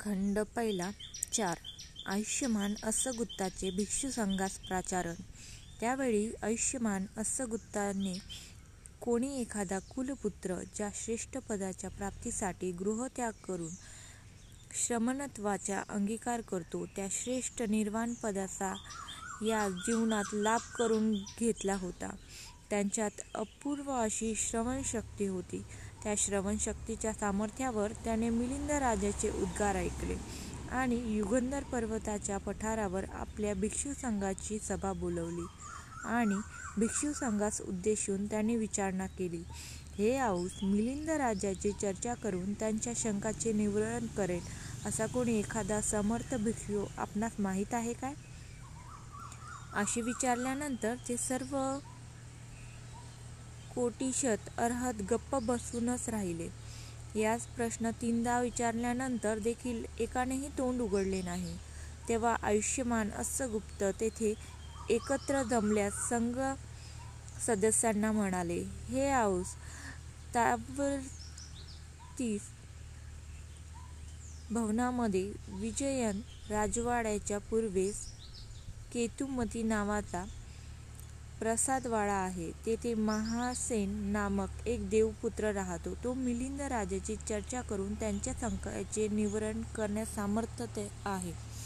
खंड पहिला चार आयुष्यमान अस्सगुत्ताचे भिक्षू संघास प्राचारण त्यावेळी आयुष्यमान अस्सगुत्ताने कोणी एखादा कुलपुत्र ज्या श्रेष्ठ पदाच्या प्राप्तीसाठी गृहत्याग करून श्रमणत्वाचा अंगीकार करतो त्या श्रेष्ठ निर्वाण पदाचा या जीवनात लाभ करून घेतला होता. त्यांच्यात अपूर्व अशी श्रवणशक्ती होती. त्या श्रवणशक्तीच्या सामर्थ्यावर त्याने मिलिंद राजाचे उद्गार ऐकले आणि युगंधर पर्वताच्या पठारावर आपल्या भिक्षू संघाची सभा बोलावली आणि भिक्षू संघास उद्देशून त्यांनी विचारणा केली, हे आऊस मिलिंद राजाची चर्चा करून त्यांच्या शंकाचे निवारण करेल असा कोणी एखादा समर्थ भिक्षू आपणास माहीत आहे काय? असे विचारल्यानंतर ते सर्व कोटीशत अर्हत गप्प बसूनच राहिले. याच प्रश्न तीनदा विचारल्यानंतर देखील एकानेही तोंड उघडले नाही. तेव्हा आयुष्यमान अस्सगुप्त तेथे एकत्र जमल्यास संघ सदस्यांना म्हणाले, हे आऊस तीस भवनामध्ये विजयन राजवाड्याच्या पूर्वेस केतुमती नावाचा प्रसादवाडा आहे. तेथे महासेन नामक एक देवपुत्र राहतो. तो मिलिंद राजाची चर्चा करून त्यांच्या संकटाचे निवारण करण्यास समर्थ आहे.